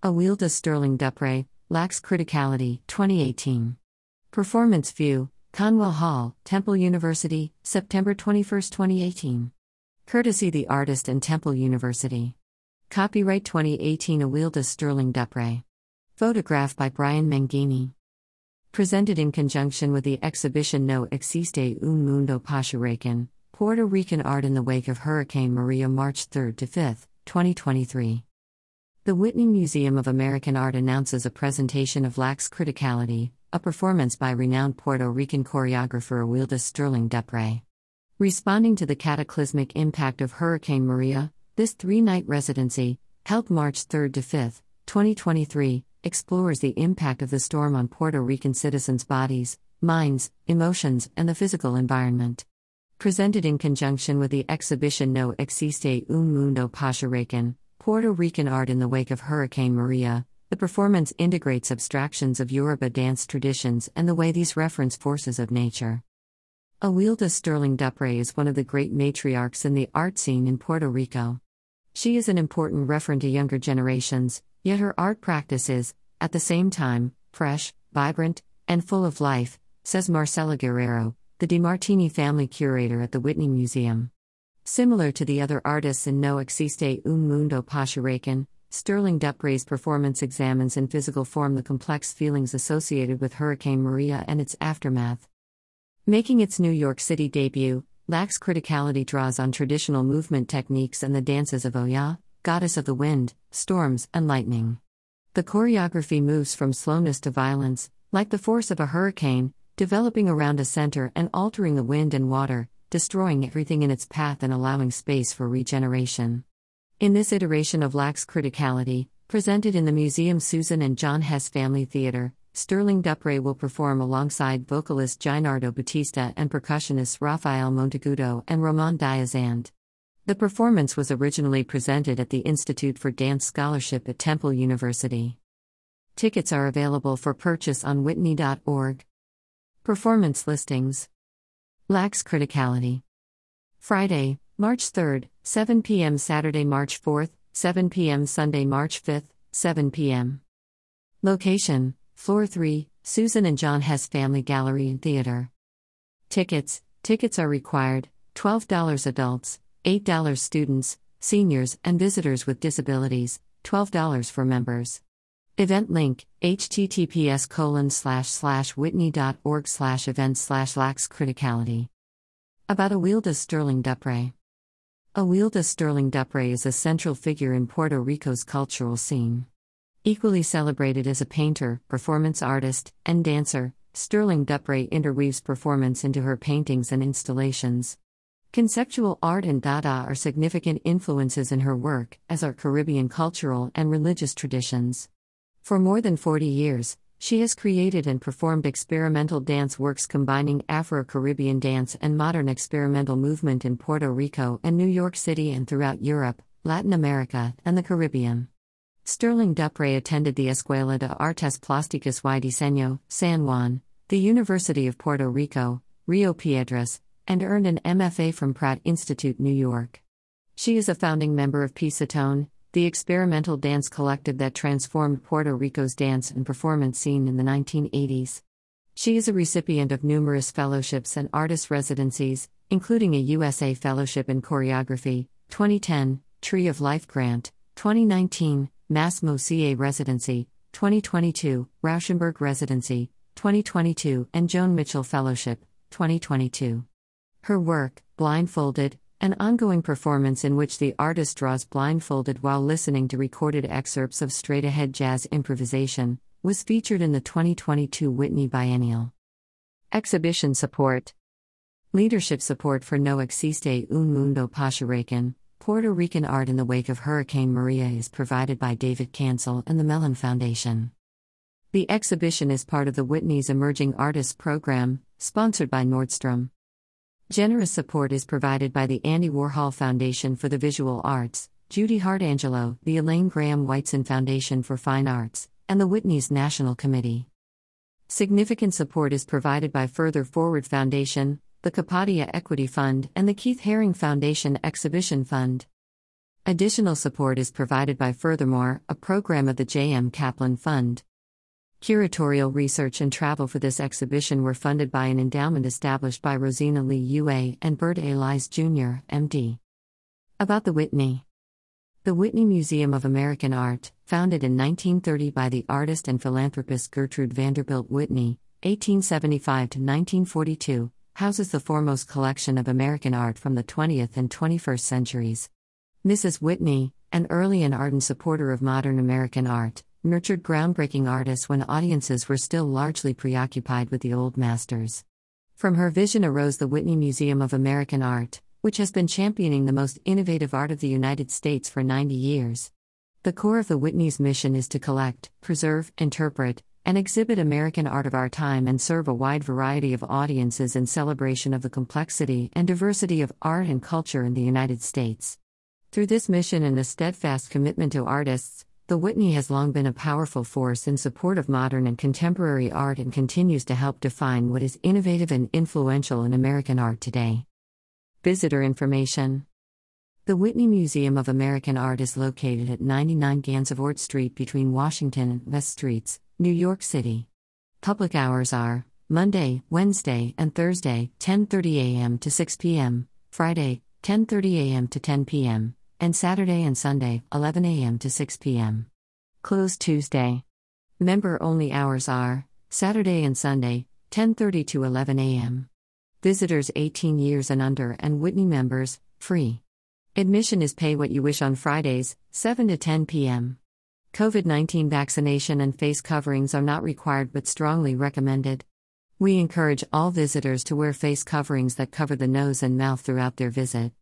Awilda Sterling Duprey, Lacks Criticality, 2018. Performance View, Conwell Hall, Temple University, September 21, 2018. Courtesy the artist and Temple University. Copyright 2018 Awilda Sterling Duprey. Photograph by Brian Mangini. Presented in conjunction with the exhibition No Existe un Mundo Poshuracán, Puerto Rican Art in the Wake of Hurricane Maria March 3 to 5, 2023. The Whitney Museum of American Art announces a presentation of Lacks Criticality, a performance by renowned Puerto Rican choreographer Awilda Sterling Duprey. Responding to the cataclysmic impact of Hurricane Maria, this three night residency, held March 3 to 5, 2023, explores the impact of the storm on Puerto Rican citizens' bodies, minds, emotions, and the physical environment. Presented in conjunction with the exhibition No Existe un Mundo Poshuracán, Puerto Rican Art in the Wake of Hurricane Maria, the performance integrates abstractions of Yoruba dance traditions and the way these reference forces of nature. Awilda Sterling Duprey is one of the great matriarchs in the art scene in Puerto Rico. She is an important referent to younger generations, yet her art practice is, at the same time, fresh, vibrant, and full of life, says Marcela Guerrero, the DeMartini family curator at the Whitney Museum. Similar to the other artists in No Existe un Mundo Poshuracán, Sterling Duprey's performance examines in physical form the complex feelings associated with Hurricane Maria and its aftermath. Making its New York City debut, Lacks Criticality draws on traditional movement techniques and the dances of Oya, goddess of the wind, storms, and lightning. The choreography moves from slowness to violence, like the force of a hurricane, developing around a center and altering the wind and water, destroying everything in its path and allowing space for regeneration. In this iteration of Lacks Criticality, presented in the Museum Susan and John Hess Family Theater, Sterling Duprey will perform alongside vocalist Gynardo Batista and percussionists Rafael Monteagudo and Roman Diazand. The performance was originally presented at the Institute for Dance Scholarship at Temple University. Tickets are available for purchase on whitney.org. Performance listings Lacks Criticality. Friday, March 3rd, 7 p.m. Saturday, March 4th, 7 p.m. Sunday, March 5th, 7 p.m. Location Floor 3, Susan and John Hess Family Gallery and Theater. Tickets Tickets are required $12 adults, $8 students, seniors, and visitors with disabilities, $12 for members. Event link https colon slash slash whitney.org slash events slash lacks criticality. About Awilda Sterling Duprey. Awilda Sterling Duprey is a central figure in Puerto Rico's cultural scene. Equally celebrated as a painter, performance artist, and dancer, Sterling Duprey interweaves performance into her paintings and installations. Conceptual art and Dada are significant influences in her work, as are Caribbean cultural and religious traditions. For more than 40 years, she has created and performed experimental dance works combining Afro Caribbean dance and modern experimental movement in Puerto Rico and New York City and throughout Europe, Latin America, and the Caribbean. Sterling Duprey attended the Escuela de Artes Plásticas y Diseño, San Juan, the University of Puerto Rico, Rio Piedras, and earned an MFA from Pratt Institute, New York. She is a founding member of Pisotón, the experimental dance collective that transformed Puerto Rico's dance and performance scene in the 1980s. She is a recipient of numerous fellowships and artist residencies, including a USA Fellowship in Choreography, 2010, Tree of Life Grant, 2019, MASS MoCA Residency, 2022, Rauschenberg Residency, 2022, and Joan Mitchell Fellowship, 2022. Her work, Blindfolded, an ongoing performance in which the artist draws blindfolded while listening to recorded excerpts of straight ahead jazz improvisation, was featured in the 2022 Whitney Biennial. Exhibition support Leadership support for No Existe un Mundo Poshuracán, Puerto Rican art in the wake of Hurricane Maria is provided by David Cancel and the Mellon Foundation. The exhibition is part of the Whitney's Emerging Artists Program, sponsored by Nordstrom. Generous support is provided by the Andy Warhol Foundation for the Visual Arts, Judy Hart Angelo, the Elaine Graham Whitson Foundation for Fine Arts, and the Whitney's National Committee. Significant support is provided by Further Forward Foundation, the Kapadia Equity Fund, and the Keith Haring Foundation Exhibition Fund. Additional support is provided by Furthermore, a program of the J.M. Kaplan Fund. Curatorial research and travel for this exhibition were funded by an endowment established by Rosina Lee UA and Bert A. Lies Jr., MD. About the Whitney The Whitney Museum of American Art, founded in 1930 by the artist and philanthropist Gertrude Vanderbilt Whitney, 1875 to 1942, houses the foremost collection of American art from the 20th and 21st centuries. Mrs. Whitney, an early and ardent supporter of modern American art, nurtured groundbreaking artists when audiences were still largely preoccupied with the old masters. From her vision arose the Whitney Museum of American Art, which has been championing the most innovative art of the United States for 90 years. The core of the Whitney's mission is to collect, preserve, interpret, and exhibit American art of our time and serve a wide variety of audiences in celebration of the complexity and diversity of art and culture in the United States. Through this mission and a steadfast commitment to artists, the Whitney has long been a powerful force in support of modern and contemporary art and continues to help define what is innovative and influential in American art today. Visitor information The Whitney Museum of American Art is located at 99 Gansevoort Street between Washington and West Streets, New York City. Public hours are Monday, Wednesday, and Thursday, 10:30 a.m. to 6 p.m., Friday, 10:30 a.m. to 10 p.m and Saturday and Sunday, 11 a.m. to 6 p.m. Closed Tuesday. Member only hours are Saturday and Sunday, 10:30 to 11 a.m. Visitors 18 years and under and Whitney members free. Admission is pay what you wish on Fridays, 7 to 10 p.m. COVID 19 vaccination and face coverings are not required but strongly recommended. We encourage all visitors to wear face coverings that cover the nose and mouth throughout their visit.